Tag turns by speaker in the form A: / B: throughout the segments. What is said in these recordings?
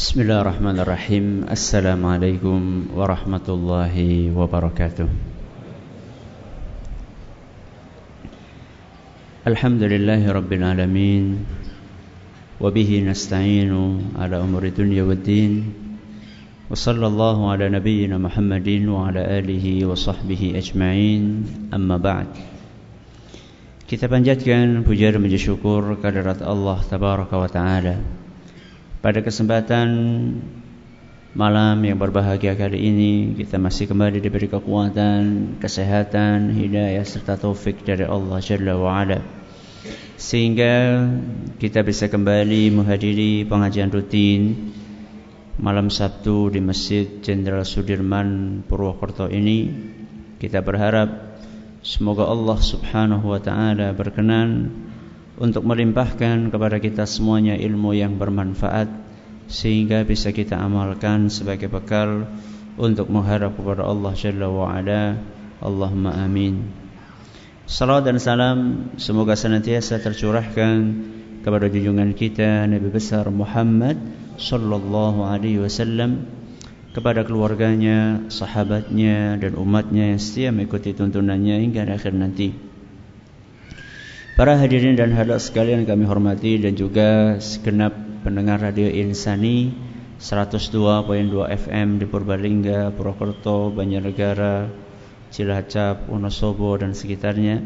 A: بسم الله الرحمن الرحيم السلام عليكم ورحمة الله وبركاته الحمد لله رب العالمين وبه نستعين على أمور الدنيا والدين وصلى الله على نبينا محمد وعلى آله وصحبه أجمعين أما بعد Kita panjatkan puja dan puji Tabaraka wa Ta'ala. Pada kesempatan malam yang berbahagia kali ini Kita masih kembali diberi kekuatan, kesehatan, hidayah serta taufik dari Allah Jalla wa Ala. Sehingga kita bisa kembali menghadiri pengajian rutin Malam Sabtu di Masjid Jenderal Sudirman Purwokerto ini. Kita berharap Semoga Allah subhanahu wa ta'ala berkenan Untuk melimpahkan kepada kita semuanya ilmu yang bermanfaat Sehingga bisa kita amalkan sebagai bekal Untuk mengharap kepada Allah Jalla wa'ala Allahumma amin Salam dan salam Semoga senantiasa tercurahkan Kepada junjungan kita Nabi besar Muhammad Sallallahu alaihi wasallam kepada keluarganya, sahabatnya dan umatnya yang setia mengikuti tuntunannya hingga akhir nanti. Para hadirin dan hadirat sekalian kami hormati dan juga segenap pendengar radio Insani 102.2 FM di Purbalingga, Purwokerto, Banjarnegara, Cilacap, Wonosobo dan sekitarnya.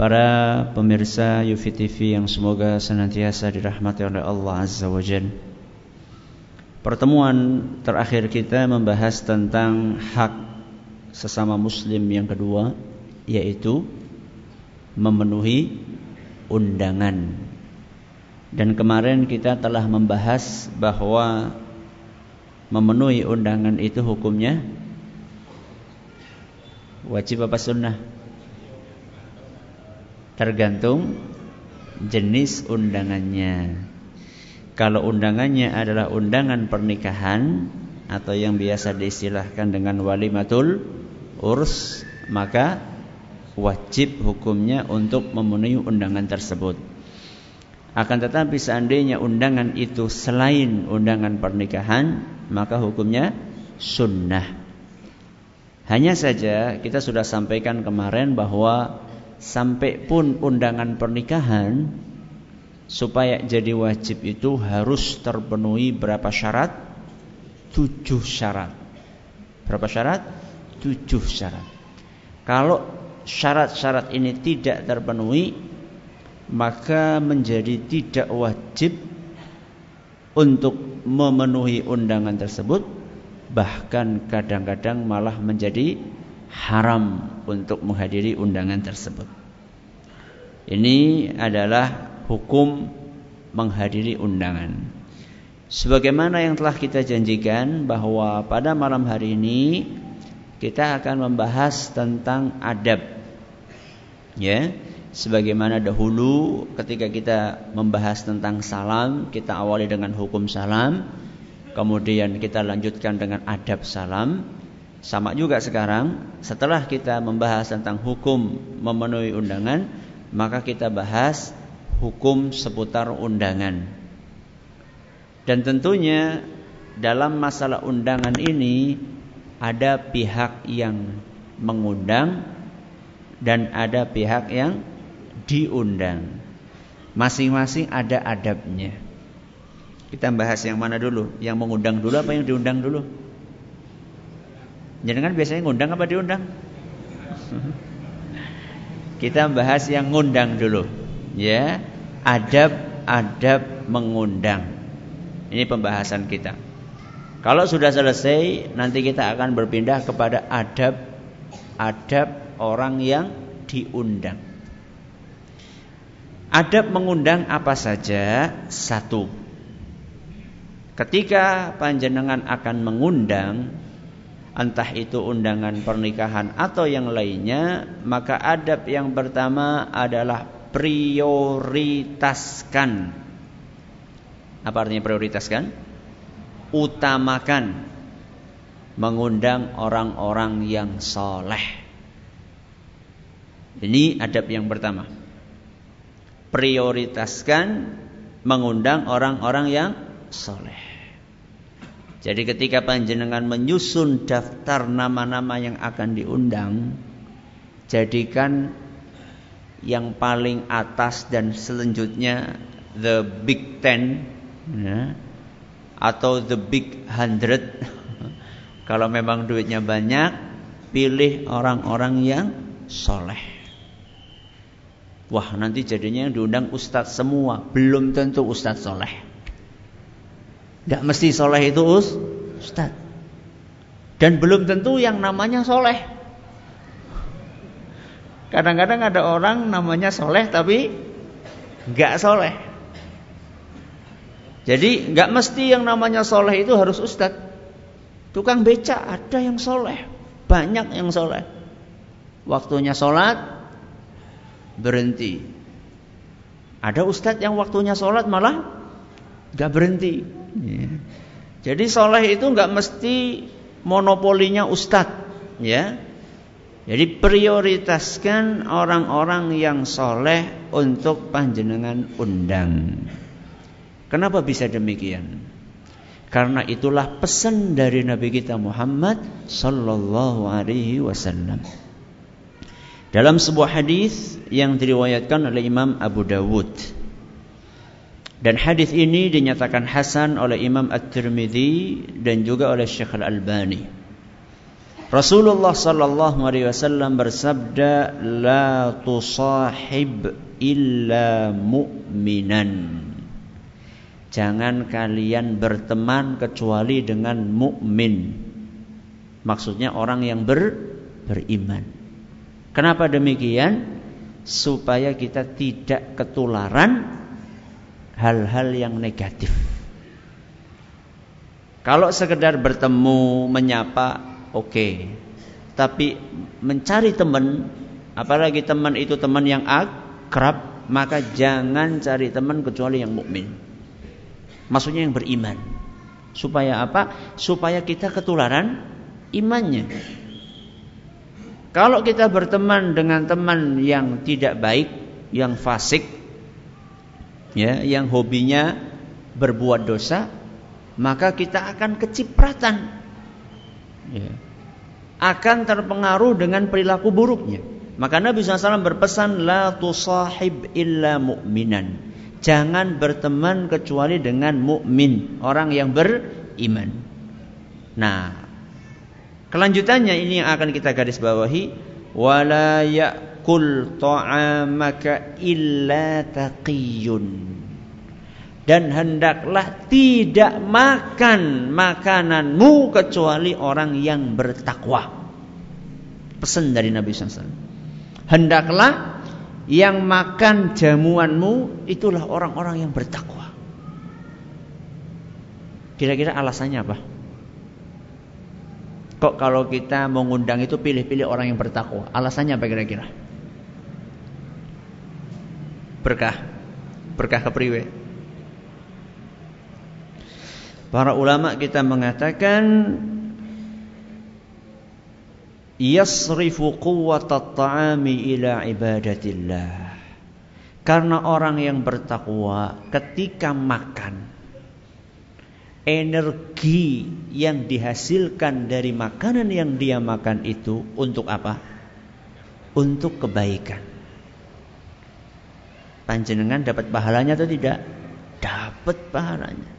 A: Para pemirsa Yufi TV yang semoga senantiasa dirahmati oleh Allah Azza wa Jalla. Pertemuan terakhir kita membahas tentang hak sesama muslim yang kedua yaitu memenuhi undangan. Dan kemarin kita telah membahas bahwa memenuhi undangan itu hukumnya wajib apa sunnah? Tergantung jenis undangannya. Kalau undangannya adalah undangan pernikahan atau yang biasa diistilahkan dengan walimatul urs, maka wajib hukumnya untuk memenuhi undangan tersebut. Akan tetapi seandainya undangan itu selain undangan pernikahan, maka hukumnya sunnah. Hanya saja kita sudah sampaikan kemarin bahwa sampai pun undangan pernikahan supaya jadi wajib itu harus terpenuhi berapa syarat? Tujuh syarat. Berapa syarat? Tujuh syarat. Kalau syarat-syarat ini tidak terpenuhi, maka menjadi tidak wajib untuk memenuhi undangan tersebut, bahkan kadang-kadang malah menjadi haram untuk menghadiri undangan tersebut. Ini adalah hukum menghadiri undangan. Sebagaimana yang telah kita janjikan bahwa pada malam hari ini kita akan membahas tentang adab. Ya, sebagaimana dahulu ketika kita membahas tentang salam, kita awali dengan hukum salam, kemudian kita lanjutkan dengan adab salam. Sama juga sekarang, setelah kita membahas tentang hukum memenuhi undangan, maka kita bahas hukum seputar undangan. Dan tentunya dalam masalah undangan ini ada pihak yang mengundang dan ada pihak yang diundang. Masing-masing ada adabnya. Kita bahas yang mana dulu? Yang mengundang dulu apa yang diundang dulu? Jadi kan biasanya ngundang apa diundang? Kita bahas yang ngundang dulu ya adab-adab mengundang. Ini pembahasan kita. Kalau sudah selesai, nanti kita akan berpindah kepada adab-adab orang yang diundang. Adab mengundang apa saja? Satu. Ketika panjenengan akan mengundang entah itu undangan pernikahan atau yang lainnya, maka adab yang pertama adalah prioritaskan. Apa artinya prioritaskan? Utamakan mengundang orang-orang yang soleh. Ini adab yang pertama. Prioritaskan mengundang orang-orang yang soleh. Jadi ketika panjenengan menyusun daftar nama-nama yang akan diundang, jadikan yang paling atas dan selanjutnya the big ten ya, atau the big hundred. Kalau memang duitnya banyak, pilih orang-orang yang soleh. Wah nanti jadinya yang diundang ustadz semua, belum tentu ustadz soleh. Tidak mesti soleh itu us, ustad. Dan belum tentu yang namanya soleh. Kadang-kadang ada orang namanya soleh tapi nggak soleh. Jadi nggak mesti yang namanya soleh itu harus ustad. Tukang beca ada yang soleh, banyak yang soleh. Waktunya sholat berhenti. Ada ustadz yang waktunya sholat malah nggak berhenti. Ya. Jadi soleh itu nggak mesti monopolinya ustadz, ya. Jadi prioritaskan orang-orang yang soleh untuk panjenengan undang. Kenapa bisa demikian? Karena itulah pesan dari Nabi kita Muhammad Sallallahu Alaihi Wasallam. Dalam sebuah hadis yang diriwayatkan oleh Imam Abu Dawud dan hadis ini dinyatakan hasan oleh Imam At-Tirmidzi dan juga oleh Syekh Al-Albani. Rasulullah sallallahu alaihi wasallam bersabda, "La tusahib illa mu'minan." Jangan kalian berteman kecuali dengan mukmin. Maksudnya orang yang ber, beriman. Kenapa demikian? Supaya kita tidak ketularan hal-hal yang negatif. Kalau sekedar bertemu, menyapa, oke. Okay. Tapi mencari teman, apalagi teman itu teman yang akrab, maka jangan cari teman kecuali yang mukmin. Maksudnya yang beriman. Supaya apa? Supaya kita ketularan imannya. Kalau kita berteman dengan teman yang tidak baik, yang fasik, ya yang hobinya berbuat dosa maka kita akan kecipratan ya. akan terpengaruh dengan perilaku buruknya. Maka Nabi SAW berpesan la tusahib illa mu'minan. Jangan berteman kecuali dengan mukmin orang yang beriman. Nah kelanjutannya ini yang akan kita garis bawahi wala ya Kul ta'amaka illa taqiyun dan hendaklah tidak makan makananmu kecuali orang yang bertakwa. Pesan dari Nabi SAW. Hendaklah yang makan jamuanmu itulah orang-orang yang bertakwa. Kira-kira alasannya apa? Kok kalau kita mengundang itu pilih-pilih orang yang bertakwa? Alasannya apa kira-kira? berkah berkah kepriwe para ulama kita mengatakan yasrifu quwwatat ta'ami ila ibadatillah karena orang yang bertakwa ketika makan energi yang dihasilkan dari makanan yang dia makan itu untuk apa? Untuk kebaikan panjenengan dapat pahalanya atau tidak? Dapat pahalanya.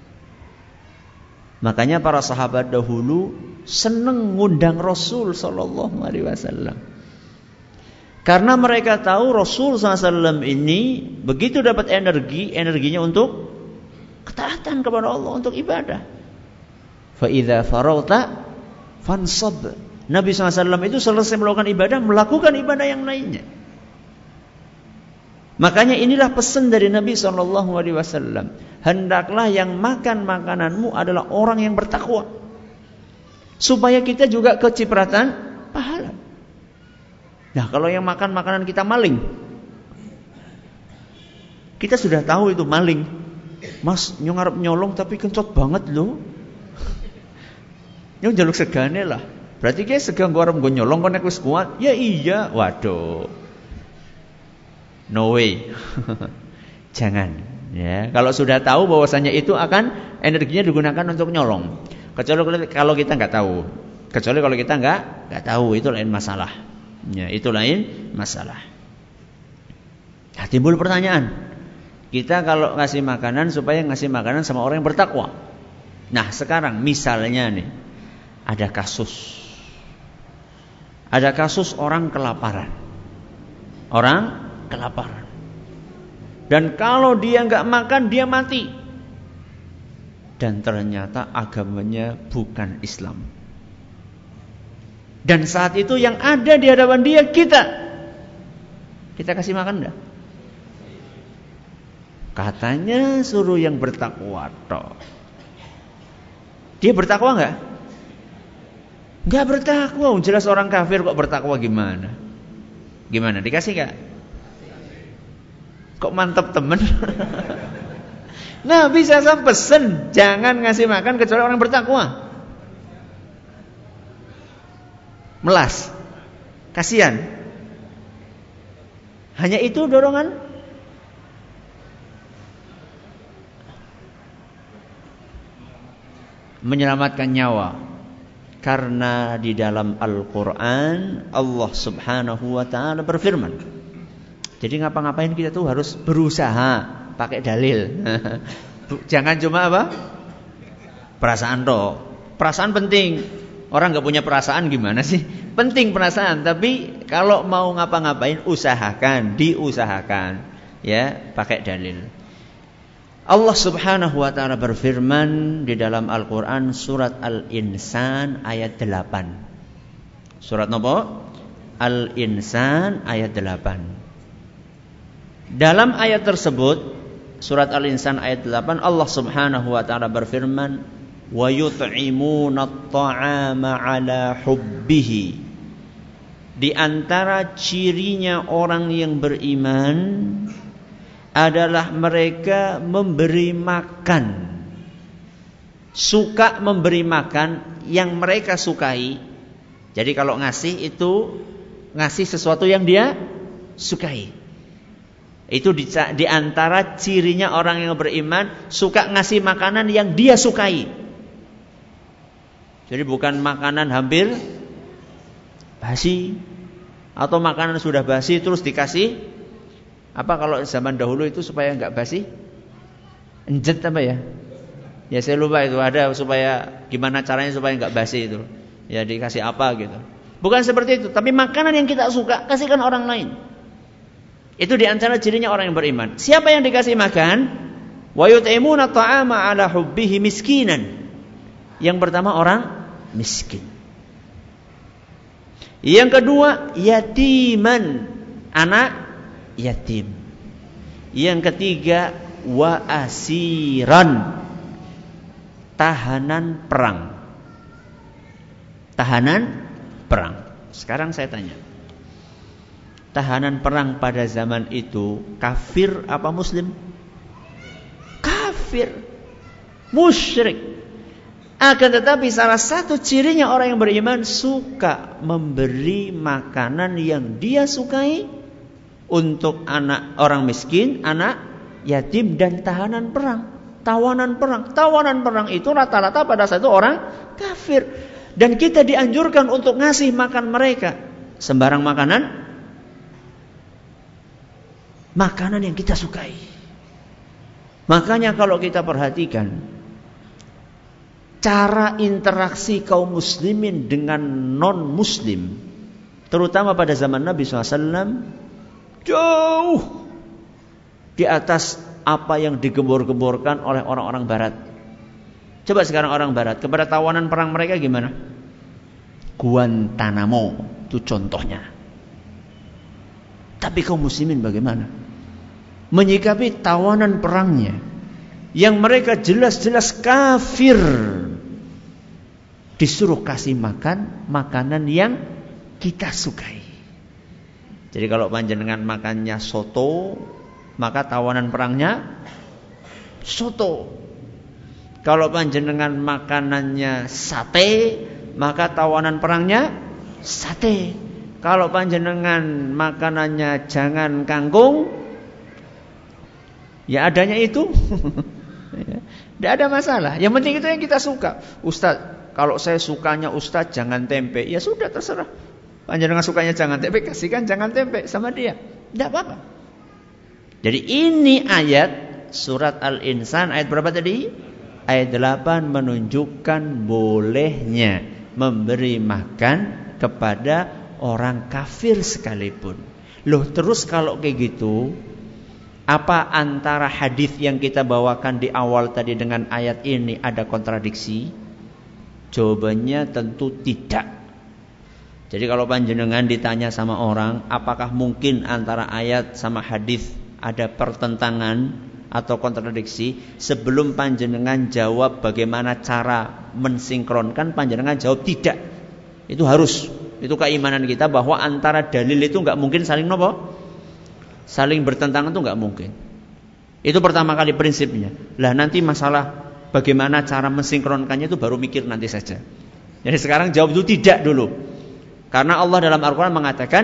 A: Makanya para sahabat dahulu senang ngundang Rasul Sallallahu Alaihi Wasallam. Karena mereka tahu Rasul SAW ini begitu dapat energi, energinya untuk ketaatan kepada Allah, untuk ibadah. Fa'idha farauta fansab. Nabi SAW itu selesai melakukan ibadah, melakukan ibadah yang lainnya. Makanya inilah pesan dari Nabi Wasallam. Hendaklah yang makan makananmu adalah orang yang bertakwa, supaya kita juga kecipratan pahala. Nah, kalau yang makan makanan kita maling, kita sudah tahu itu maling. Mas nyongarap nyolong tapi kencot banget loh. Yang jaluk segane lah. Berarti kayak segang gua gue nyolong konek wis kuat. Ya iya, waduh. No way. Jangan. Ya, kalau sudah tahu bahwasanya itu akan energinya digunakan untuk nyolong. Kecuali kalau kita nggak tahu. Kecuali kalau kita nggak nggak tahu itu lain masalah. Ya, itu lain masalah. Nah, timbul pertanyaan. Kita kalau ngasih makanan supaya ngasih makanan sama orang yang bertakwa. Nah, sekarang misalnya nih ada kasus. Ada kasus orang kelaparan. Orang kelaparan. Dan kalau dia nggak makan dia mati. Dan ternyata agamanya bukan Islam. Dan saat itu yang ada di hadapan dia kita. Kita kasih makan enggak? Katanya suruh yang bertakwa toh. Dia bertakwa enggak? Enggak bertakwa, jelas orang kafir kok bertakwa gimana? Gimana? Dikasih enggak? Kok mantap temen? bisa saya pesen jangan ngasih makan kecuali orang bertakwa. Melas. Kasihan. Hanya itu dorongan? Menyelamatkan nyawa. Karena di dalam Al-Quran Allah subhanahu wa ta'ala berfirman jadi ngapa-ngapain kita tuh harus berusaha pakai dalil. Jangan cuma apa? Perasaan toh. Perasaan penting. Orang nggak punya perasaan gimana sih? Penting perasaan, tapi kalau mau ngapa-ngapain usahakan, diusahakan, ya pakai dalil. Allah Subhanahu wa taala berfirman di dalam Al-Qur'an surat Al-Insan ayat 8. Surat nopo? Al-Insan ayat 8. Dalam ayat tersebut surat Al-Insan ayat 8 Allah Subhanahu wa taala berfirman wa yut'imuna at-ta'ama 'ala hubbihi di antara cirinya orang yang beriman adalah mereka memberi makan. Suka memberi makan yang mereka sukai. Jadi kalau ngasih itu ngasih sesuatu yang dia sukai. Itu di, di antara cirinya orang yang beriman suka ngasih makanan yang dia sukai. Jadi bukan makanan hampir basi atau makanan sudah basi terus dikasih apa kalau zaman dahulu itu supaya nggak basi? Enjet apa ya? Ya saya lupa itu ada supaya gimana caranya supaya nggak basi itu. Ya dikasih apa gitu. Bukan seperti itu, tapi makanan yang kita suka kasihkan orang lain. Itu di antara cirinya orang yang beriman. Siapa yang dikasih makan? Wa yut'imuna ta'ama 'ala hubbihi miskinan. Yang pertama orang miskin. Yang kedua yatiman, anak yatim. Yang ketiga wa asiran, tahanan perang. Tahanan perang. Sekarang saya tanya, tahanan perang pada zaman itu kafir apa muslim? Kafir. Musyrik. Akan tetapi salah satu cirinya orang yang beriman suka memberi makanan yang dia sukai untuk anak orang miskin, anak yatim dan tahanan perang. Tawanan perang, tawanan perang itu rata-rata pada saat itu orang kafir. Dan kita dianjurkan untuk ngasih makan mereka. Sembarang makanan makanan yang kita sukai. Makanya kalau kita perhatikan cara interaksi kaum muslimin dengan non muslim terutama pada zaman Nabi SAW jauh di atas apa yang digembor-gemborkan oleh orang-orang barat. Coba sekarang orang barat kepada tawanan perang mereka gimana? Guantanamo itu contohnya. Tapi kaum muslimin bagaimana? menyikapi tawanan perangnya yang mereka jelas-jelas kafir disuruh kasih makan makanan yang kita sukai. Jadi kalau panjenengan makannya soto, maka tawanan perangnya soto. Kalau panjenengan makanannya sate, maka tawanan perangnya sate. Kalau panjenengan makanannya jangan kangkung, Ya adanya itu. Tidak ada masalah. Yang penting itu yang kita suka. Ustaz, kalau saya sukanya Ustaz jangan tempe. Ya sudah terserah. Panjenengan sukanya jangan tempe, kasihkan jangan tempe sama dia. Tidak apa-apa. Jadi ini ayat surat Al-Insan ayat berapa tadi? Ayat 8 menunjukkan bolehnya memberi makan kepada orang kafir sekalipun. Loh terus kalau kayak gitu apa antara hadis yang kita bawakan di awal tadi dengan ayat ini ada kontradiksi? Jawabannya tentu tidak. Jadi kalau panjenengan ditanya sama orang, apakah mungkin antara ayat sama hadis ada pertentangan atau kontradiksi? Sebelum panjenengan jawab bagaimana cara mensinkronkan, panjenengan jawab tidak. Itu harus. Itu keimanan kita bahwa antara dalil itu nggak mungkin saling nopo saling bertentangan itu nggak mungkin. Itu pertama kali prinsipnya. Lah nanti masalah bagaimana cara mensinkronkannya itu baru mikir nanti saja. Jadi sekarang jawab itu tidak dulu. Karena Allah dalam Al-Quran mengatakan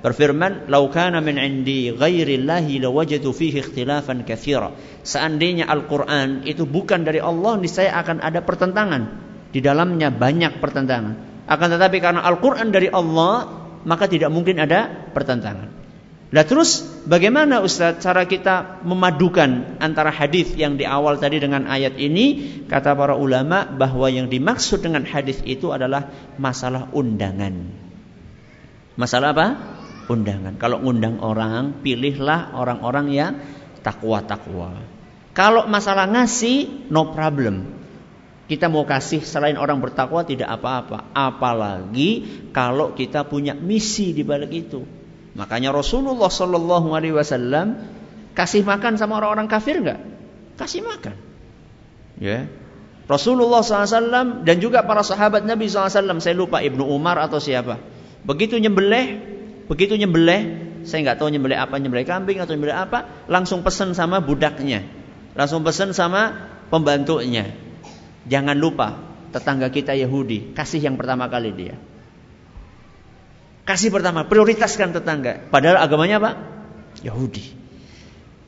A: berfirman, "Laukana min indi ghairillahi lawajadu fihi ikhtilafan katsira." Seandainya Al-Quran itu bukan dari Allah, niscaya akan ada pertentangan. Di dalamnya banyak pertentangan. Akan tetapi karena Al-Quran dari Allah, maka tidak mungkin ada pertentangan. Nah terus bagaimana Ustaz cara kita memadukan antara hadis yang di awal tadi dengan ayat ini? Kata para ulama bahwa yang dimaksud dengan hadis itu adalah masalah undangan. Masalah apa? Undangan. Kalau undang orang, pilihlah orang-orang yang takwa-takwa. Kalau masalah ngasih, no problem. Kita mau kasih selain orang bertakwa tidak apa-apa. Apalagi kalau kita punya misi di balik itu. Makanya Rasulullah Shallallahu Alaihi Wasallam kasih makan sama orang-orang kafir nggak? Kasih makan. Ya. Rasulullah SAW dan juga para sahabat Nabi SAW, saya lupa Ibnu Umar atau siapa. Begitu nyembelih, begitu nyembelih, saya nggak tahu nyembelih apa, nyembelih kambing atau nyembelih apa, langsung pesen sama budaknya, langsung pesen sama pembantunya. Jangan lupa tetangga kita Yahudi, kasih yang pertama kali dia. Kasih pertama, prioritaskan tetangga. Padahal agamanya apa? Yahudi.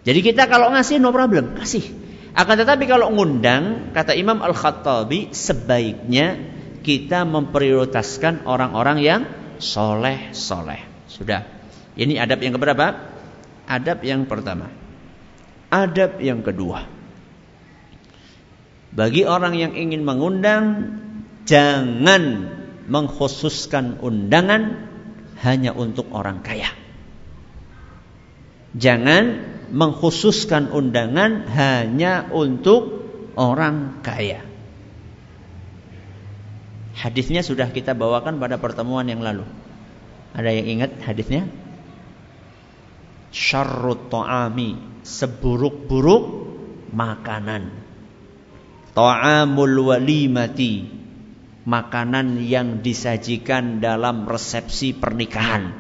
A: Jadi kita kalau ngasih no problem, kasih. Akan tetapi kalau ngundang, kata Imam Al-Khattabi, sebaiknya kita memprioritaskan orang-orang yang soleh-soleh. Sudah. Ini adab yang keberapa? Adab yang pertama. Adab yang kedua. Bagi orang yang ingin mengundang, jangan mengkhususkan undangan hanya untuk orang kaya. Jangan mengkhususkan undangan hanya untuk orang kaya. Hadisnya sudah kita bawakan pada pertemuan yang lalu. Ada yang ingat hadisnya? Syarrut ta'ami, seburuk-buruk makanan. Ta'amul walimati, makanan yang disajikan dalam resepsi pernikahan.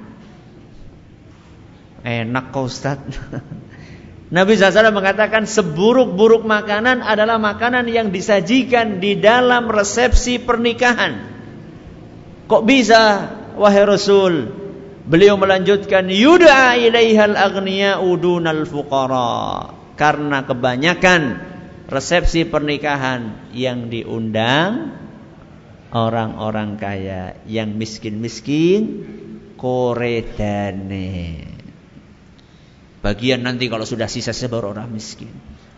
A: Enak kau Ustaz. Nabi SAW mengatakan seburuk-buruk makanan adalah makanan yang disajikan di dalam resepsi pernikahan. Kok bisa wahai Rasul? Beliau melanjutkan yud'a ilaihal aghniya udunal fuqara. Karena kebanyakan resepsi pernikahan yang diundang orang-orang kaya. Yang miskin-miskin koredane. Bagian nanti kalau sudah sisa baru orang miskin.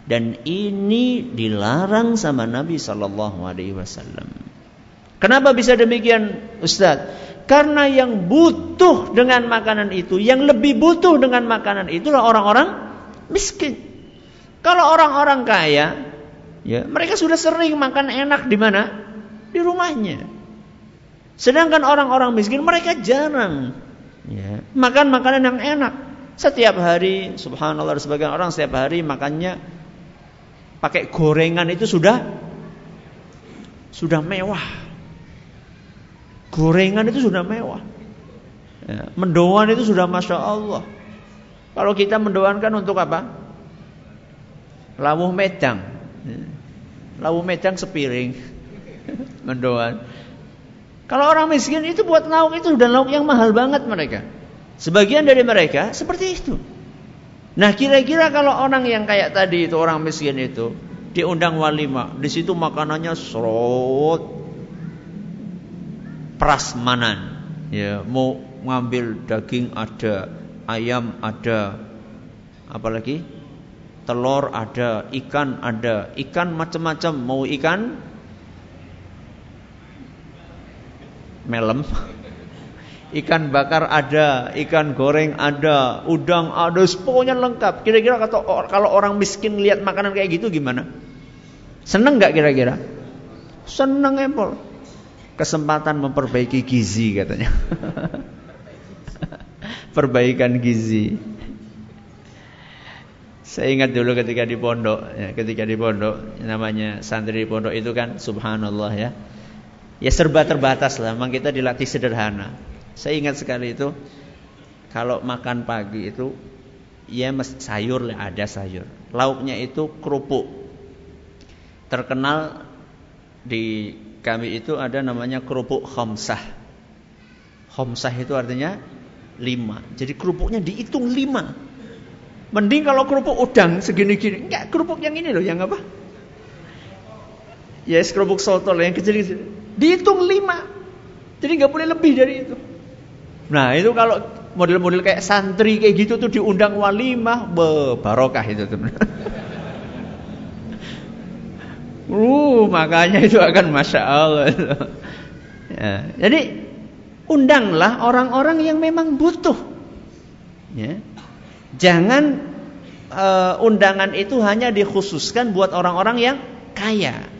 A: Dan ini dilarang sama Nabi Shallallahu Alaihi Wasallam. Kenapa bisa demikian Ustaz? Karena yang butuh dengan makanan itu yang lebih butuh dengan makanan itulah orang-orang miskin. Kalau orang-orang kaya ya mereka sudah sering makan enak di mana di rumahnya. Sedangkan orang-orang miskin mereka jarang ya, makan makanan yang enak. Setiap hari, subhanallah, sebagian orang setiap hari makannya pakai gorengan itu sudah sudah mewah. Gorengan itu sudah mewah. Ya, mendoan itu sudah masya Allah. Kalau kita mendoankan untuk apa? Lawuh medang. Ya, lawuh medang sepiring mendoan. Kalau orang miskin itu buat lauk itu sudah lauk yang mahal banget mereka. Sebagian dari mereka seperti itu. Nah kira-kira kalau orang yang kayak tadi itu orang miskin itu diundang walimah. Di situ makanannya serot prasmanan. Ya, mau ngambil daging ada, ayam ada, apalagi telur ada, ikan ada, ikan macam-macam. Mau ikan melem, ikan bakar ada, ikan goreng ada, udang ada, pokoknya lengkap. Kira-kira kalau orang miskin lihat makanan kayak gitu gimana? Seneng nggak kira-kira? Seneng empol. Kesempatan memperbaiki gizi katanya. Perbaikan gizi. Saya ingat dulu ketika di pondok, ya, ketika di pondok, namanya santri di pondok itu kan subhanallah ya. Ya serba terbatas lah, memang kita dilatih sederhana. Saya ingat sekali itu kalau makan pagi itu ya sayur lah ada sayur. Lauknya itu kerupuk. Terkenal di kami itu ada namanya kerupuk khamsah. Khamsah itu artinya lima. Jadi kerupuknya dihitung lima. Mending kalau kerupuk udang segini-gini. Enggak, kerupuk yang ini loh, yang apa? Yes, kerupuk soto loh, yang kecil-kecil. Dihitung lima. Jadi nggak boleh lebih dari itu. Nah, itu kalau model-model kayak santri kayak gitu tuh diundang walimah, be, barokah itu tuh. uh, makanya itu akan masya Allah. ya, jadi undanglah orang-orang yang memang butuh. Ya. Jangan uh, undangan itu hanya dikhususkan buat orang-orang yang kaya.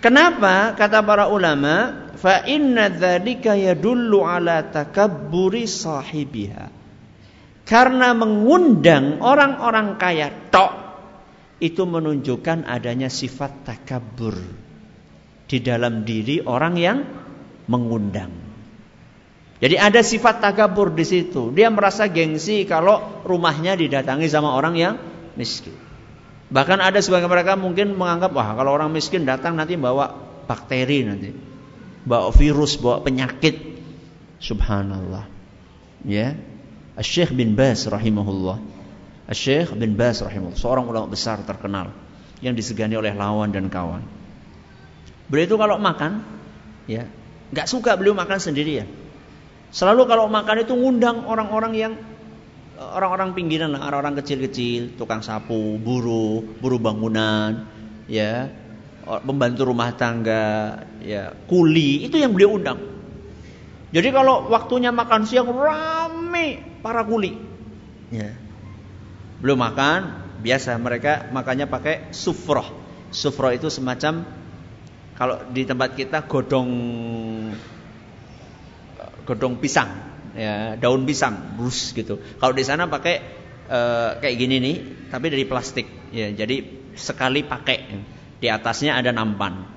A: Kenapa? Kata para ulama, fa inna dzalika yadullu ala takabburi sahibiha. Karena mengundang orang-orang kaya tok itu menunjukkan adanya sifat takabur di dalam diri orang yang mengundang. Jadi ada sifat takabur di situ. Dia merasa gengsi kalau rumahnya didatangi sama orang yang miskin. Bahkan ada sebagian mereka mungkin menganggap wah kalau orang miskin datang nanti bawa bakteri nanti. Bawa virus, bawa penyakit. Subhanallah. Ya. Syekh bin Bas rahimahullah. Syekh bin Bas rahimahullah, seorang ulama besar terkenal yang disegani oleh lawan dan kawan. Beliau itu kalau makan, ya, nggak suka beliau makan sendirian. Selalu kalau makan itu ngundang orang-orang yang orang-orang pinggiran orang-orang kecil-kecil, tukang sapu, buruh, buruh bangunan, ya, pembantu rumah tangga, ya, kuli, itu yang beliau undang. Jadi kalau waktunya makan siang rame para kuli. Ya. Belum makan, biasa mereka makannya pakai sufroh. Sufroh itu semacam kalau di tempat kita godong godong pisang, ya, daun pisang, brus gitu. Kalau di sana pakai e, kayak gini nih, tapi dari plastik, ya. Jadi sekali pakai. Di atasnya ada nampan,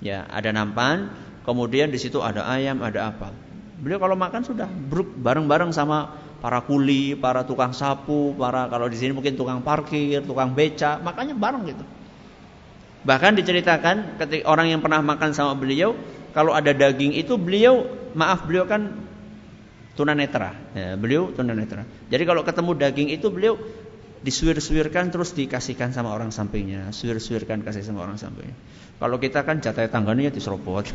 A: ya, ada nampan. Kemudian di situ ada ayam, ada apa. Beliau kalau makan sudah bruk bareng-bareng sama para kuli, para tukang sapu, para kalau di sini mungkin tukang parkir, tukang beca, makanya bareng gitu. Bahkan diceritakan ketika orang yang pernah makan sama beliau, kalau ada daging itu beliau maaf beliau kan tunanetra. Ya, beliau tunanetra. Jadi kalau ketemu daging itu beliau disuir-suirkan terus dikasihkan sama orang sampingnya, suir-suirkan kasih sama orang sampingnya. Kalau kita kan jatah tangganya diserobot.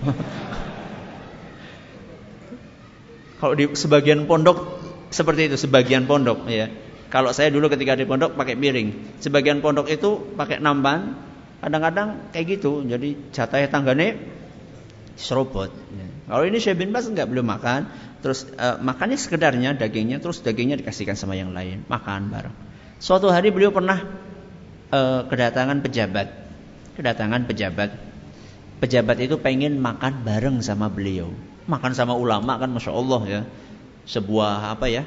A: kalau di sebagian pondok seperti itu, sebagian pondok ya. Kalau saya dulu ketika di pondok pakai piring, sebagian pondok itu pakai namban, kadang-kadang kayak gitu. Jadi jatah tangganya serobot. Ya. Kalau ini Syekh bin Bas enggak belum makan, terus uh, makannya sekedarnya dagingnya, terus dagingnya dikasihkan sama yang lain, makan bareng. Suatu hari beliau pernah uh, kedatangan pejabat, kedatangan pejabat. Pejabat itu pengen makan bareng sama beliau, makan sama ulama kan, masya Allah ya, sebuah apa ya,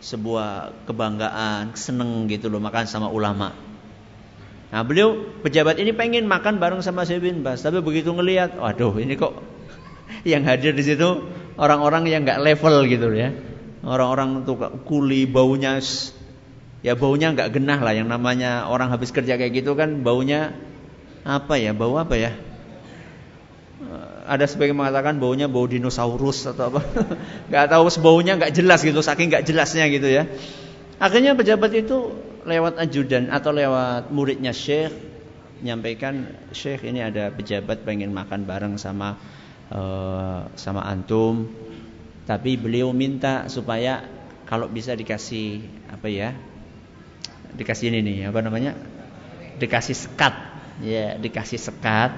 A: sebuah kebanggaan, seneng gitu loh makan sama ulama. Nah beliau pejabat ini pengen makan bareng sama Syekh bin Bas, tapi begitu ngelihat, waduh ini kok yang hadir di situ orang-orang yang nggak level gitu ya. Orang-orang tuh kuli baunya ya baunya nggak genah lah. Yang namanya orang habis kerja kayak gitu kan baunya apa ya? Bau apa ya? Ada sebagian mengatakan baunya bau dinosaurus atau apa. Nggak tahu baunya nggak jelas gitu saking nggak jelasnya gitu ya. Akhirnya pejabat itu lewat ajudan atau lewat muridnya syekh menyampaikan Syekh ini ada pejabat pengen makan bareng sama uh, sama antum. Tapi beliau minta supaya kalau bisa dikasih apa ya dikasih ini nih apa namanya dikasih sekat. Ya dikasih sekat.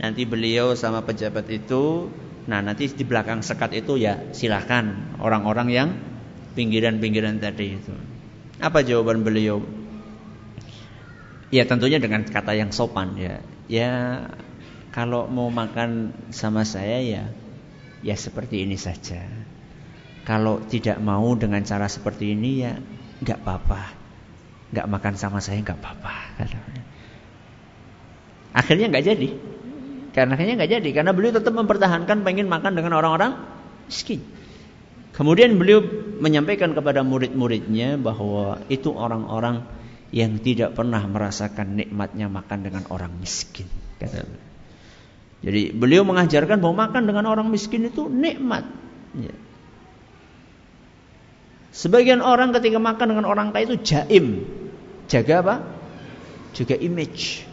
A: Nanti beliau sama pejabat itu nah nanti di belakang sekat itu ya silakan orang-orang yang pinggiran-pinggiran tadi itu. Apa jawaban beliau? Ya tentunya dengan kata yang sopan ya. Ya kalau mau makan sama saya ya ya seperti ini saja. Kalau tidak mau dengan cara seperti ini ya nggak apa-apa. Nggak makan sama saya nggak apa-apa. Akhirnya nggak jadi. Karena akhirnya nggak jadi. Karena beliau tetap mempertahankan pengen makan dengan orang-orang miskin. Kemudian beliau menyampaikan kepada murid-muridnya bahwa itu orang-orang yang tidak pernah merasakan nikmatnya makan dengan orang miskin kata jadi beliau mengajarkan bahwa makan dengan orang miskin itu nikmat ya. Sebagian orang ketika makan dengan orang kaya itu jaim. Jaga apa? Juga image.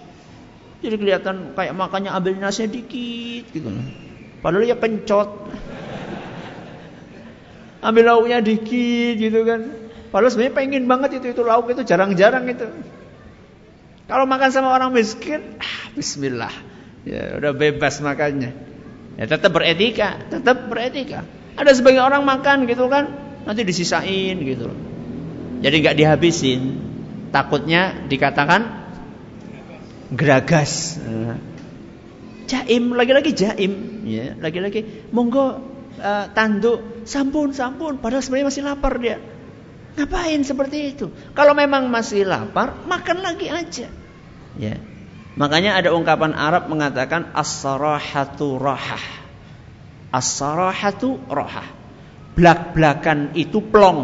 A: Jadi kelihatan kayak makannya ambil nasinya dikit gitu. Padahal ya kencot. Ambil lauknya dikit gitu kan. Padahal sebenarnya pengen banget itu itu lauk itu jarang-jarang itu. Kalau makan sama orang miskin, ah, bismillah. Ya udah bebas makannya. Ya tetap beretika, tetap beretika. Ada sebagian orang makan gitu kan, nanti disisain gitu. Jadi nggak dihabisin. Takutnya dikatakan geragas. Jaim, lagi-lagi jaim, ya, lagi-lagi monggo uh, tanduk, sampun, sampun, padahal sebenarnya masih lapar dia. Ngapain seperti itu? Kalau memang masih lapar, makan lagi aja. Ya. Makanya ada ungkapan Arab mengatakan as-sarahatu rahah. As-sarahatu rahah blak-blakan itu plong.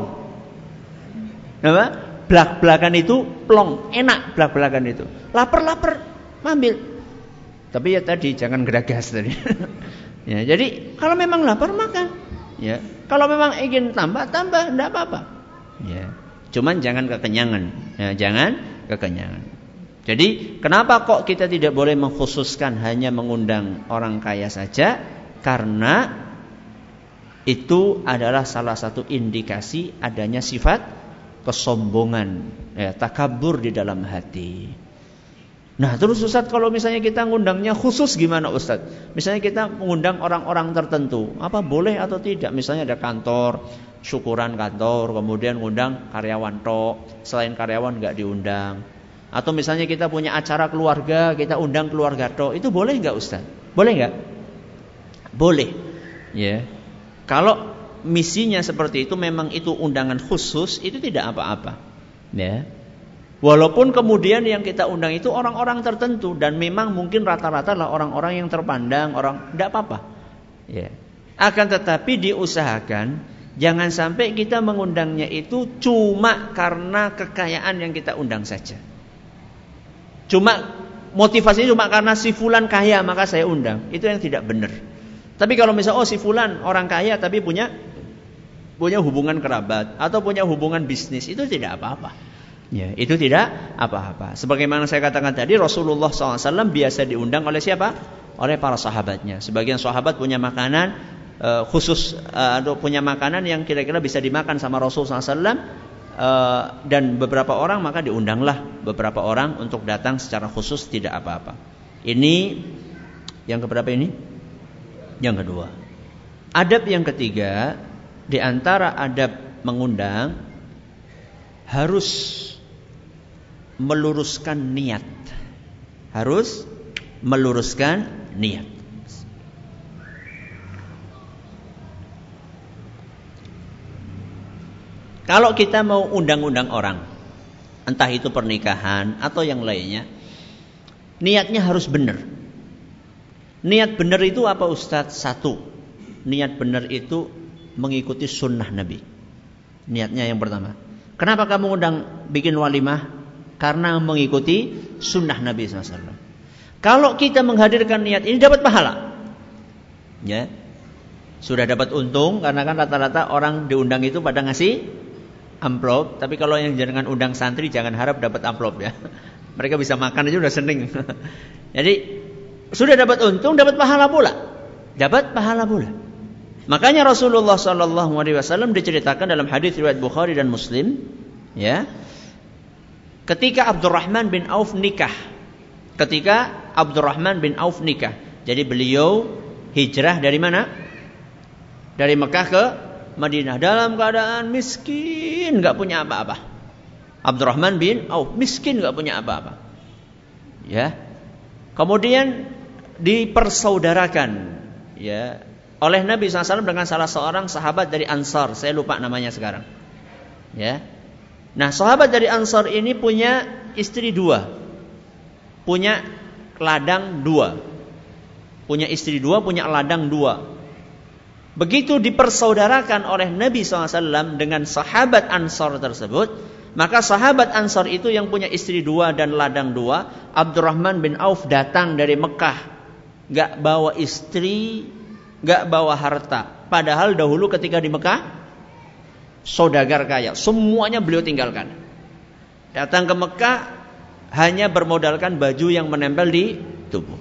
A: Apa? Blak-blakan itu plong, enak blak-blakan itu. Lapar-lapar, ambil. Tapi ya tadi jangan geragas tadi. ya, jadi kalau memang lapar makan. Ya, kalau memang ingin tambah tambah, tidak apa-apa. Ya, cuman jangan kekenyangan. Ya, jangan kekenyangan. Jadi kenapa kok kita tidak boleh mengkhususkan hanya mengundang orang kaya saja? Karena itu adalah salah satu indikasi adanya sifat kesombongan, ya, takabur di dalam hati. Nah terus Ustaz kalau misalnya kita ngundangnya khusus gimana Ustaz? Misalnya kita mengundang orang-orang tertentu, apa boleh atau tidak? Misalnya ada kantor, syukuran kantor, kemudian ngundang karyawan tok, selain karyawan nggak diundang. Atau misalnya kita punya acara keluarga, kita undang keluarga tok, itu boleh nggak Ustaz? Boleh nggak? Boleh. Ya. Kalau misinya seperti itu memang itu undangan khusus itu tidak apa-apa. Ya. Walaupun kemudian yang kita undang itu orang-orang tertentu dan memang mungkin rata-rata lah orang-orang yang terpandang, orang tidak apa-apa. Ya. Akan tetapi diusahakan jangan sampai kita mengundangnya itu cuma karena kekayaan yang kita undang saja. Cuma motivasinya cuma karena si fulan kaya maka saya undang. Itu yang tidak benar. Tapi kalau misalnya oh si fulan orang kaya tapi punya punya hubungan kerabat atau punya hubungan bisnis itu tidak apa-apa. Ya, itu tidak apa-apa. Sebagaimana saya katakan tadi Rasulullah SAW biasa diundang oleh siapa? Oleh para sahabatnya. Sebagian sahabat punya makanan uh, khusus uh, atau punya makanan yang kira-kira bisa dimakan sama Rasulullah SAW uh, dan beberapa orang maka diundanglah beberapa orang untuk datang secara khusus tidak apa-apa. Ini yang keberapa ini? Yang kedua, adab yang ketiga di antara adab mengundang harus meluruskan niat. Harus meluruskan niat. Kalau kita mau undang-undang orang, entah itu pernikahan atau yang lainnya, niatnya harus benar. Niat benar itu apa Ustadz? Satu, niat benar itu mengikuti sunnah Nabi. Niatnya yang pertama. Kenapa kamu undang bikin walimah? Karena mengikuti sunnah Nabi SAW. Kalau kita menghadirkan niat ini dapat pahala. Ya. Sudah dapat untung karena kan rata-rata orang diundang itu pada ngasih amplop. Tapi kalau yang jangan undang santri jangan harap dapat amplop ya. Mereka bisa makan aja udah seneng. Jadi sudah dapat untung, dapat pahala pula. Dapat pahala pula. Makanya Rasulullah Shallallahu Alaihi Wasallam diceritakan dalam hadis riwayat Bukhari dan Muslim, ya, ketika Abdurrahman bin Auf nikah, ketika Abdurrahman bin Auf nikah, jadi beliau hijrah dari mana? Dari Mekah ke Madinah dalam keadaan miskin, nggak punya apa-apa. Abdurrahman bin Auf miskin, nggak punya apa-apa. Ya. Kemudian dipersaudarakan ya oleh Nabi SAW dengan salah seorang sahabat dari Ansar. Saya lupa namanya sekarang. Ya. Nah, sahabat dari Ansar ini punya istri dua. Punya ladang dua. Punya istri dua, punya ladang dua. Begitu dipersaudarakan oleh Nabi SAW dengan sahabat Ansor tersebut, maka sahabat Ansor itu yang punya istri dua dan ladang dua, Abdurrahman bin Auf datang dari Mekah, gak bawa istri, gak bawa harta. Padahal dahulu ketika di Mekah, saudagar kaya, semuanya beliau tinggalkan. Datang ke Mekah hanya bermodalkan baju yang menempel di tubuh.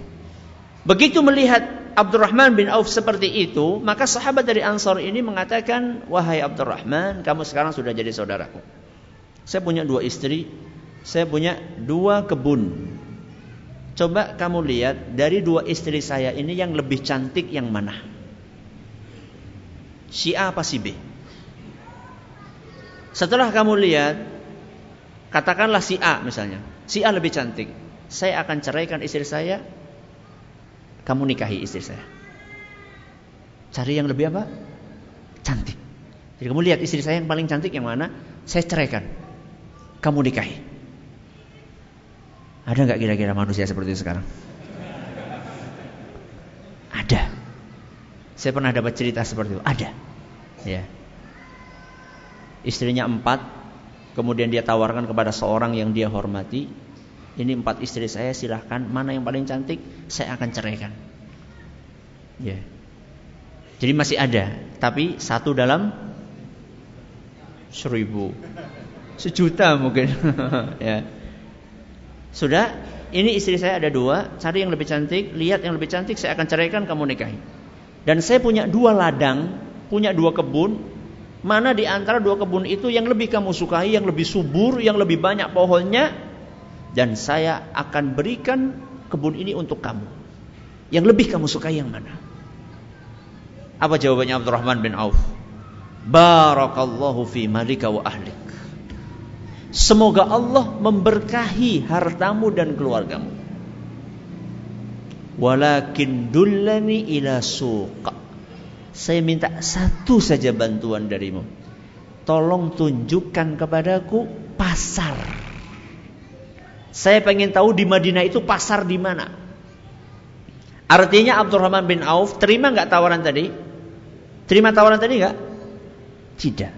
A: Begitu melihat Abdurrahman bin Auf seperti itu, maka sahabat dari Ansar ini mengatakan, "Wahai Abdurrahman, kamu sekarang sudah jadi saudaraku. Saya punya dua istri, saya punya dua kebun. Coba kamu lihat dari dua istri saya ini yang lebih cantik yang mana? Si A apa si B? Setelah kamu lihat, katakanlah si A misalnya. Si A lebih cantik. Saya akan ceraikan istri saya kamu nikahi istri saya. Cari yang lebih apa? Cantik. Jadi kamu lihat istri saya yang paling cantik yang mana? Saya ceraikan. Kamu nikahi. Ada nggak kira-kira manusia seperti itu sekarang? Ada. Saya pernah dapat cerita seperti itu. Ada. Ya. Istrinya empat, kemudian dia tawarkan kepada seorang yang dia hormati, ini empat istri saya silahkan mana yang paling cantik saya akan ceraikan. Ya. Jadi masih ada, tapi satu dalam seribu, sejuta mungkin. ya. Sudah, ini istri saya ada dua, cari yang lebih cantik, lihat yang lebih cantik, saya akan ceraikan, kamu nikahi. Dan saya punya dua ladang, punya dua kebun, mana di antara dua kebun itu yang lebih kamu sukai, yang lebih subur, yang lebih banyak pohonnya, dan saya akan berikan kebun ini untuk kamu. Yang lebih kamu sukai yang mana? Apa jawabannya Abdurrahman bin Auf? Barakallahu fi malika wa ahlik. Semoga Allah memberkahi hartamu dan keluargamu. Walakin dullani ila suqa. Saya minta satu saja bantuan darimu. Tolong tunjukkan kepadaku pasar saya pengen tahu di Madinah itu pasar di mana. Artinya Abdurrahman bin Auf terima nggak tawaran tadi? Terima tawaran tadi nggak? Tidak.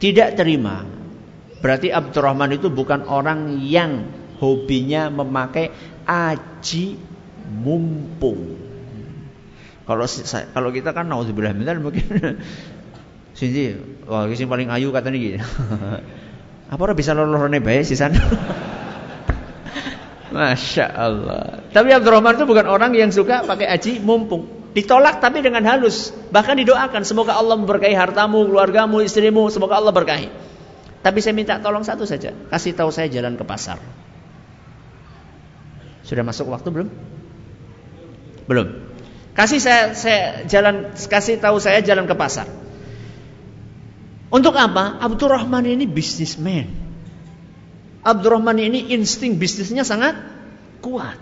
A: Tidak terima. Berarti Abdurrahman itu bukan orang yang hobinya memakai aji mumpung. Kalau kalau kita kan nauzubillah mungkin sini wah sini paling ayu katanya gitu. Apa orang bisa lolorone bae sana? Masya Allah. Tapi Abdurrahman itu bukan orang yang suka pakai aji mumpung. Ditolak tapi dengan halus. Bahkan didoakan. Semoga Allah memberkahi hartamu, keluargamu, istrimu. Semoga Allah berkahi. Tapi saya minta tolong satu saja. Kasih tahu saya jalan ke pasar. Sudah masuk waktu belum? Belum. Kasih saya, saya jalan kasih tahu saya jalan ke pasar. Untuk apa? Abdurrahman ini bisnismen. Abdurrahman ini insting bisnisnya sangat kuat.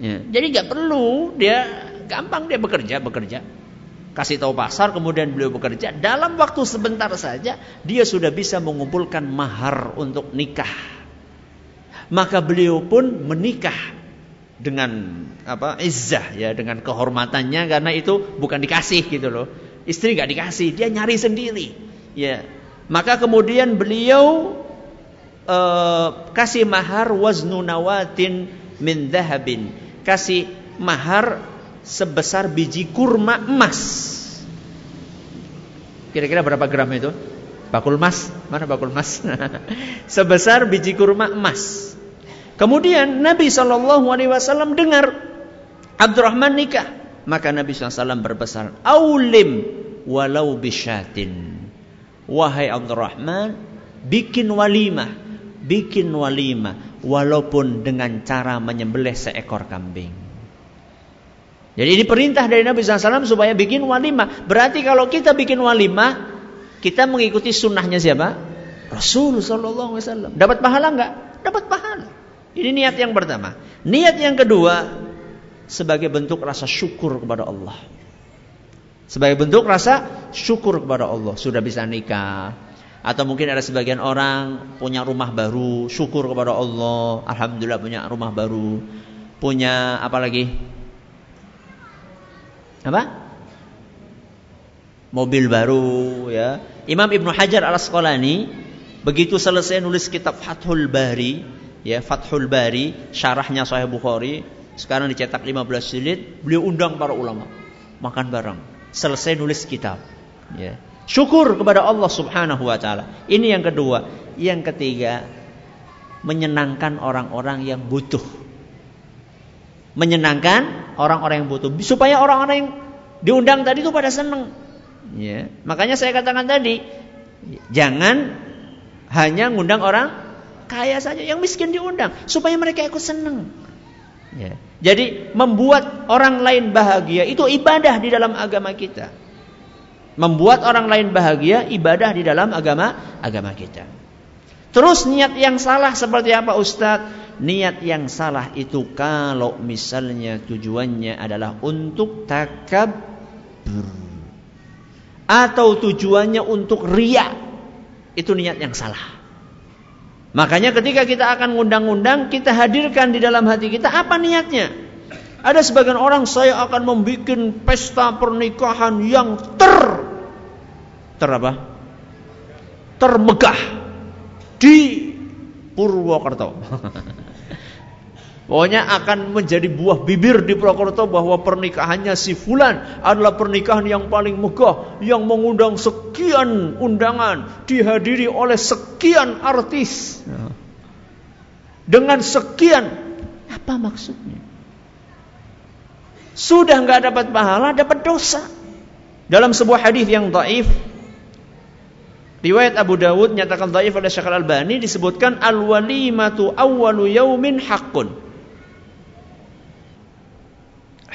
A: Ya. Jadi nggak perlu dia gampang dia bekerja bekerja. Kasih tahu pasar kemudian beliau bekerja dalam waktu sebentar saja dia sudah bisa mengumpulkan mahar untuk nikah. Maka beliau pun menikah dengan apa izzah ya dengan kehormatannya karena itu bukan dikasih gitu loh. Istri nggak dikasih, dia nyari sendiri. Ya. Maka kemudian beliau uh, kasih mahar waznu nawatin min dhahabin. Kasih mahar sebesar biji kurma emas. Kira-kira berapa gram itu? Bakul emas? Mana bakul emas? sebesar biji kurma emas. Kemudian Nabi Shallallahu Alaihi Wasallam dengar Abdurrahman nikah, maka Nabi SAW berpesan, "Aulim walau bisyatin." Wahai Abdurrahman, bikin walimah, bikin walimah walaupun dengan cara menyembelih seekor kambing. Jadi ini perintah dari Nabi SAW supaya bikin walimah. Berarti kalau kita bikin walimah, kita mengikuti sunnahnya siapa? Rasul Sallallahu Alaihi Wasallam. Dapat pahala enggak? Dapat pahala. Ini niat yang pertama. Niat yang kedua sebagai bentuk rasa syukur kepada Allah. Sebagai bentuk rasa syukur kepada Allah sudah bisa nikah. Atau mungkin ada sebagian orang punya rumah baru, syukur kepada Allah, alhamdulillah punya rumah baru. Punya apa lagi? Apa? Mobil baru ya. Imam Ibnu Hajar Al-Asqalani begitu selesai nulis kitab Fathul Bari, ya Fathul Bari, syarahnya Sahih Bukhari, sekarang dicetak 15 jilid, beliau undang para ulama makan bareng. Selesai nulis kitab, ya. Syukur kepada Allah Subhanahu wa taala. Ini yang kedua. Yang ketiga, menyenangkan orang-orang yang butuh. Menyenangkan orang-orang yang butuh supaya orang-orang yang diundang tadi itu pada senang. Ya. Makanya saya katakan tadi, jangan hanya ngundang orang kaya saja, yang miskin diundang supaya mereka ikut senang. Ya. Jadi membuat orang lain bahagia itu ibadah di dalam agama kita. Membuat orang lain bahagia ibadah di dalam agama agama kita. Terus niat yang salah seperti apa Ustadz? Niat yang salah itu kalau misalnya tujuannya adalah untuk takabur atau tujuannya untuk riak itu niat yang salah. Makanya ketika kita akan ngundang-undang, kita hadirkan di dalam hati kita apa niatnya. Ada sebagian orang saya akan membuat pesta pernikahan yang ter ter apa? Termegah di Purwokerto. Pokoknya akan menjadi buah bibir di Purwokerto bahwa pernikahannya si Fulan adalah pernikahan yang paling megah, yang mengundang sekian undangan, dihadiri oleh sekian artis. Dengan sekian, apa maksudnya? Sudah nggak dapat pahala, dapat dosa. Dalam sebuah hadis yang taif, riwayat Abu Dawud nyatakan taif oleh Syekh Al-Albani disebutkan al-walimatu awwalu yaumin haqqun.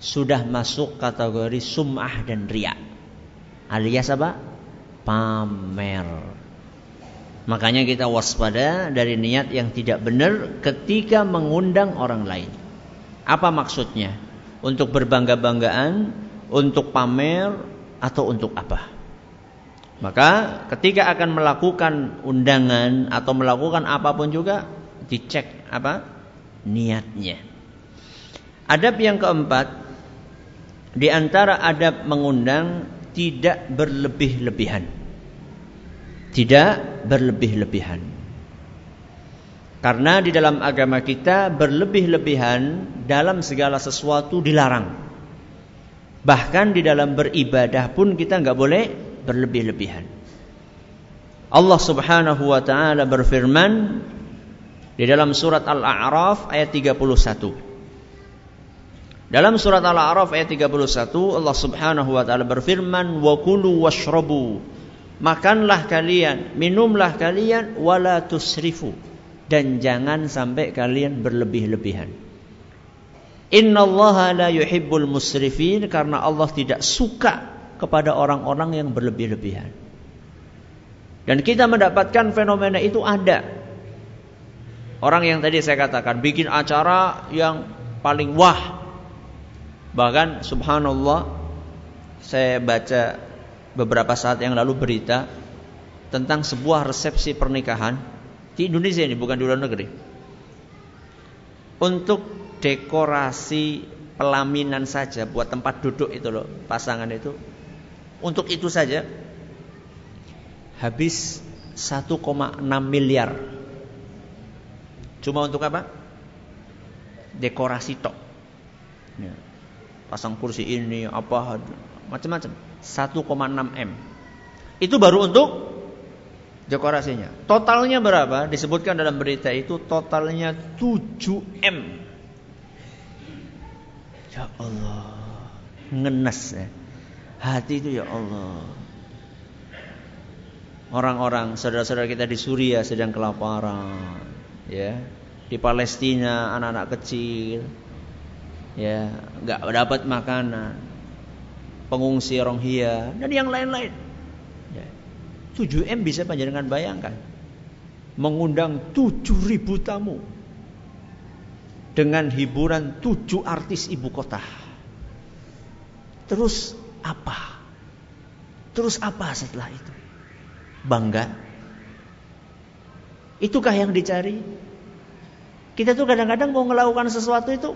A: sudah masuk kategori sum'ah dan riak. Alias apa? Pamer. Makanya kita waspada dari niat yang tidak benar ketika mengundang orang lain. Apa maksudnya? Untuk berbangga-banggaan, untuk pamer, atau untuk apa? Maka ketika akan melakukan undangan atau melakukan apa pun juga dicek apa? niatnya. Adab yang keempat di antara adab mengundang tidak berlebih-lebihan. Tidak berlebih-lebihan. Karena di dalam agama kita berlebih-lebihan dalam segala sesuatu dilarang. Bahkan di dalam beribadah pun kita nggak boleh berlebih-lebihan. Allah Subhanahu wa taala berfirman di dalam surat Al-A'raf ayat 31. Dalam surat Al-A'raf ayat 31 Allah Subhanahu wa taala berfirman wa kulu washrabu. Makanlah kalian minumlah kalian wala tusrifu. Dan jangan sampai kalian berlebih-lebihan. Innallaha la yuhibbul musrifin karena Allah tidak suka kepada orang-orang yang berlebih-lebihan. Dan kita mendapatkan fenomena itu ada. Orang yang tadi saya katakan bikin acara yang paling wah Bahkan subhanallah saya baca beberapa saat yang lalu berita tentang sebuah resepsi pernikahan di Indonesia ini bukan di luar negeri.
B: untuk dekorasi pelaminan saja buat tempat duduk itu loh pasangan itu untuk itu saja habis 1,6 miliar cuma untuk apa dekorasi tok ya. Pasang kursi ini apa macam-macam 1,6 m itu baru untuk dekorasinya totalnya berapa disebutkan dalam berita itu totalnya 7 m Ya Allah, ngenes ya. Hati itu ya Allah. Orang-orang saudara-saudara kita di Suriah sedang kelaparan, ya. Di Palestina anak-anak kecil, ya, nggak dapat makanan. Pengungsi Rohingya dan yang lain-lain. Ya. 7M bisa panjenengan bayangkan. Mengundang 7000 tamu dengan hiburan tujuh artis ibu kota. Terus apa? Terus apa setelah itu? Bangga? Itukah yang dicari? Kita tuh kadang-kadang mau melakukan sesuatu itu,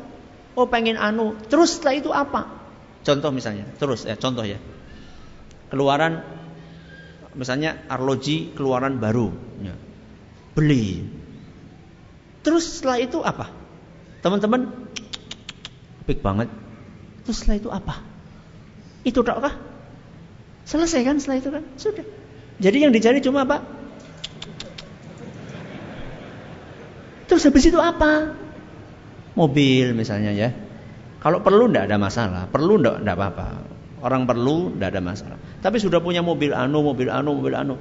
B: oh pengen anu, terus setelah itu apa? Contoh misalnya, terus ya contoh ya. Keluaran misalnya arloji keluaran baru, ya. beli. Terus setelah itu apa? Teman-teman, big banget. Terus setelah itu apa? Itu tak kah? Selesai kan setelah itu kan? Sudah. Jadi yang dicari cuma apa? Terus habis itu apa? Mobil misalnya ya. Kalau perlu tidak ada masalah. Perlu tidak apa-apa. Orang perlu tidak ada masalah. Tapi sudah punya mobil anu, mobil anu, mobil anu.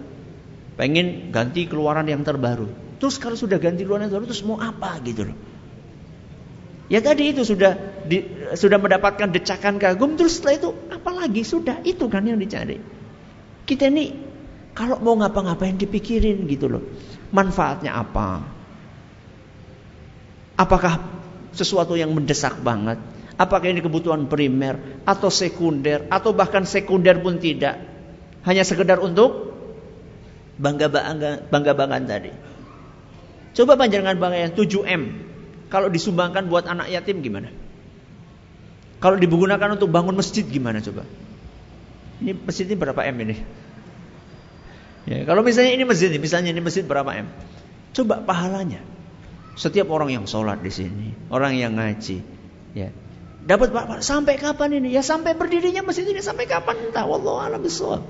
B: Pengen ganti keluaran yang terbaru. Terus kalau sudah ganti keluaran yang terbaru terus mau apa gitu loh. Ya tadi itu sudah di, sudah mendapatkan decakan kagum terus setelah itu apalagi sudah itu kan yang dicari. Kita ini kalau mau ngapa-ngapain dipikirin gitu loh. Manfaatnya apa? Apakah sesuatu yang mendesak banget? Apakah ini kebutuhan primer atau sekunder atau bahkan sekunder pun tidak? Hanya sekedar untuk bangga bangga bangga banggaan tadi. Coba panjangan bangga yang 7M kalau disumbangkan buat anak yatim gimana? Kalau digunakan untuk bangun masjid gimana coba? Ini masjid ini berapa M ini? Ya, kalau misalnya ini masjid, misalnya ini masjid berapa M? Coba pahalanya. Setiap orang yang sholat di sini, orang yang ngaji, ya, dapat sampai kapan ini? Ya sampai berdirinya masjid ini sampai kapan? Entah. Wallahu a'lam bishawab.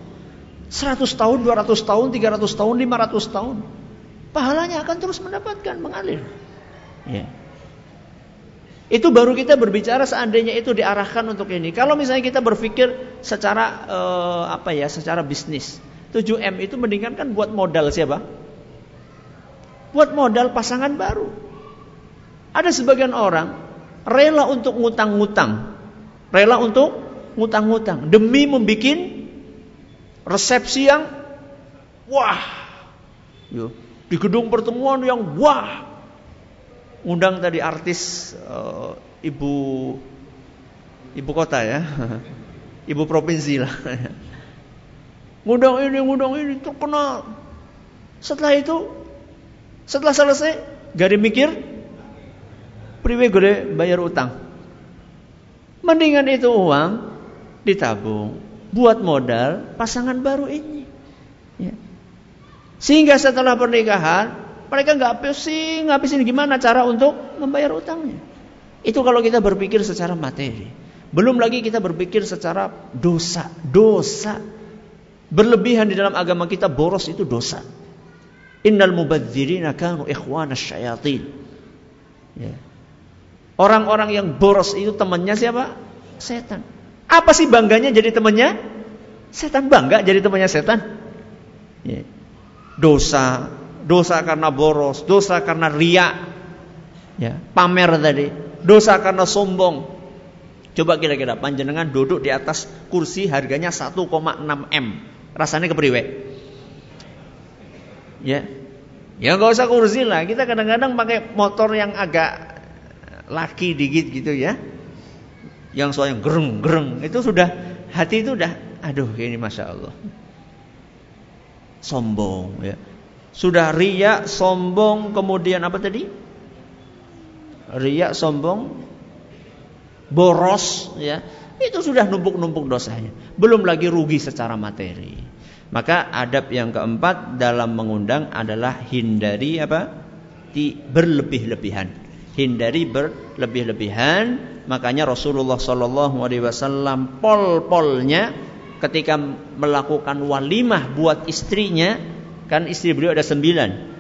B: 100 tahun, 200 tahun, 300 tahun, 500 tahun. Pahalanya akan terus mendapatkan mengalir. Ya. Itu baru kita berbicara seandainya itu diarahkan untuk ini. Kalau misalnya kita berpikir secara uh, apa ya, secara bisnis. 7M itu mendingan kan buat modal siapa? Buat modal pasangan baru. Ada sebagian orang rela untuk ngutang-ngutang. Rela untuk ngutang-ngutang demi membuat resepsi yang wah. Di gedung pertemuan yang wah undang tadi artis uh, ibu ibu kota ya, ibu provinsi lah. ngundang ini, ngundang ini terkenal. Setelah itu, setelah selesai, gak mikir, priwe gede bayar utang. Mendingan itu uang ditabung buat modal pasangan baru ini. Ya. Sehingga setelah pernikahan mereka nggak pusing ngabisin gimana cara untuk membayar utangnya. Itu kalau kita berpikir secara materi. Belum lagi kita berpikir secara dosa. Dosa. Berlebihan di dalam agama kita boros itu dosa. Innal mubadzirina kanu ikhwana syayatin. Ya. Orang-orang yang boros itu temannya siapa? Setan. Apa sih bangganya jadi temannya? Setan bangga jadi temannya setan. Ya. Dosa, dosa karena boros, dosa karena riak, ya, pamer tadi, dosa karena sombong. Coba kira-kira panjenengan duduk di atas kursi harganya 1,6 M. Rasanya kepriwe? Ya. Ya nggak usah kursi lah. Kita kadang-kadang pakai motor yang agak laki dikit gitu ya. Yang soalnya gereng-gereng itu sudah hati itu udah aduh ini masya Allah sombong ya sudah ria, sombong, kemudian apa tadi? riak, sombong, boros, ya, itu sudah numpuk-numpuk dosanya. Belum lagi rugi secara materi. Maka adab yang keempat dalam mengundang adalah hindari apa? Di berlebih-lebihan. Hindari berlebih-lebihan. Makanya Rasulullah Shallallahu Alaihi Wasallam pol-polnya ketika melakukan walimah buat istrinya, kan istri beliau ada sembilan.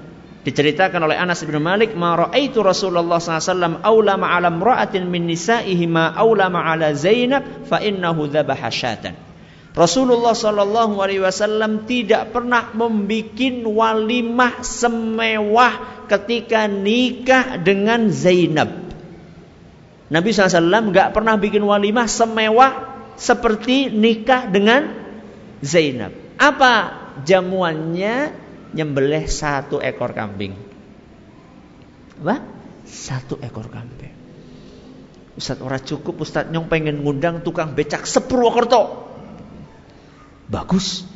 B: Diceritakan oleh Anas bin Malik, "Ma ra'aitu Rasulullah SAW aula ma'ala imra'atin min nisa'ihi ma aula ma'ala Zainab fa innahu dhabaha syatan." Rasulullah Shallallahu Alaihi Wasallam tidak pernah membuat walimah semewah ketika nikah dengan Zainab. Nabi SAW nggak pernah bikin walimah semewah seperti nikah dengan Zainab. Apa jamuannya? Nyembelih satu ekor kambing. Apa? Satu ekor kambing. Ustaz ora cukup Ustaz nyong pengen ngundang tukang becak Sepurwokerto. Bagus.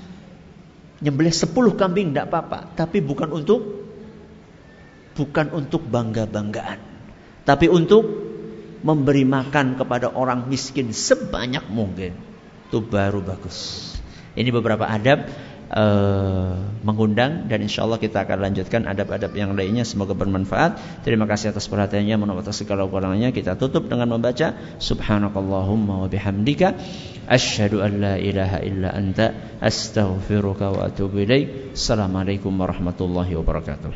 B: Nyembelih sepuluh kambing tidak apa-apa. Tapi bukan untuk bukan untuk bangga-banggaan. Tapi untuk memberi makan kepada orang miskin sebanyak mungkin. Itu baru bagus. Ini beberapa adab uh, mengundang dan insya Allah kita akan lanjutkan adab-adab yang lainnya. Semoga bermanfaat. Terima kasih atas perhatiannya menurut atas segala kekurangannya kita tutup dengan membaca subhanakallahumma wa bihamdika asyhadu an la ilaha illa anta astaghfiruka wa atubu ilaik. Assalamualaikum warahmatullahi wabarakatuh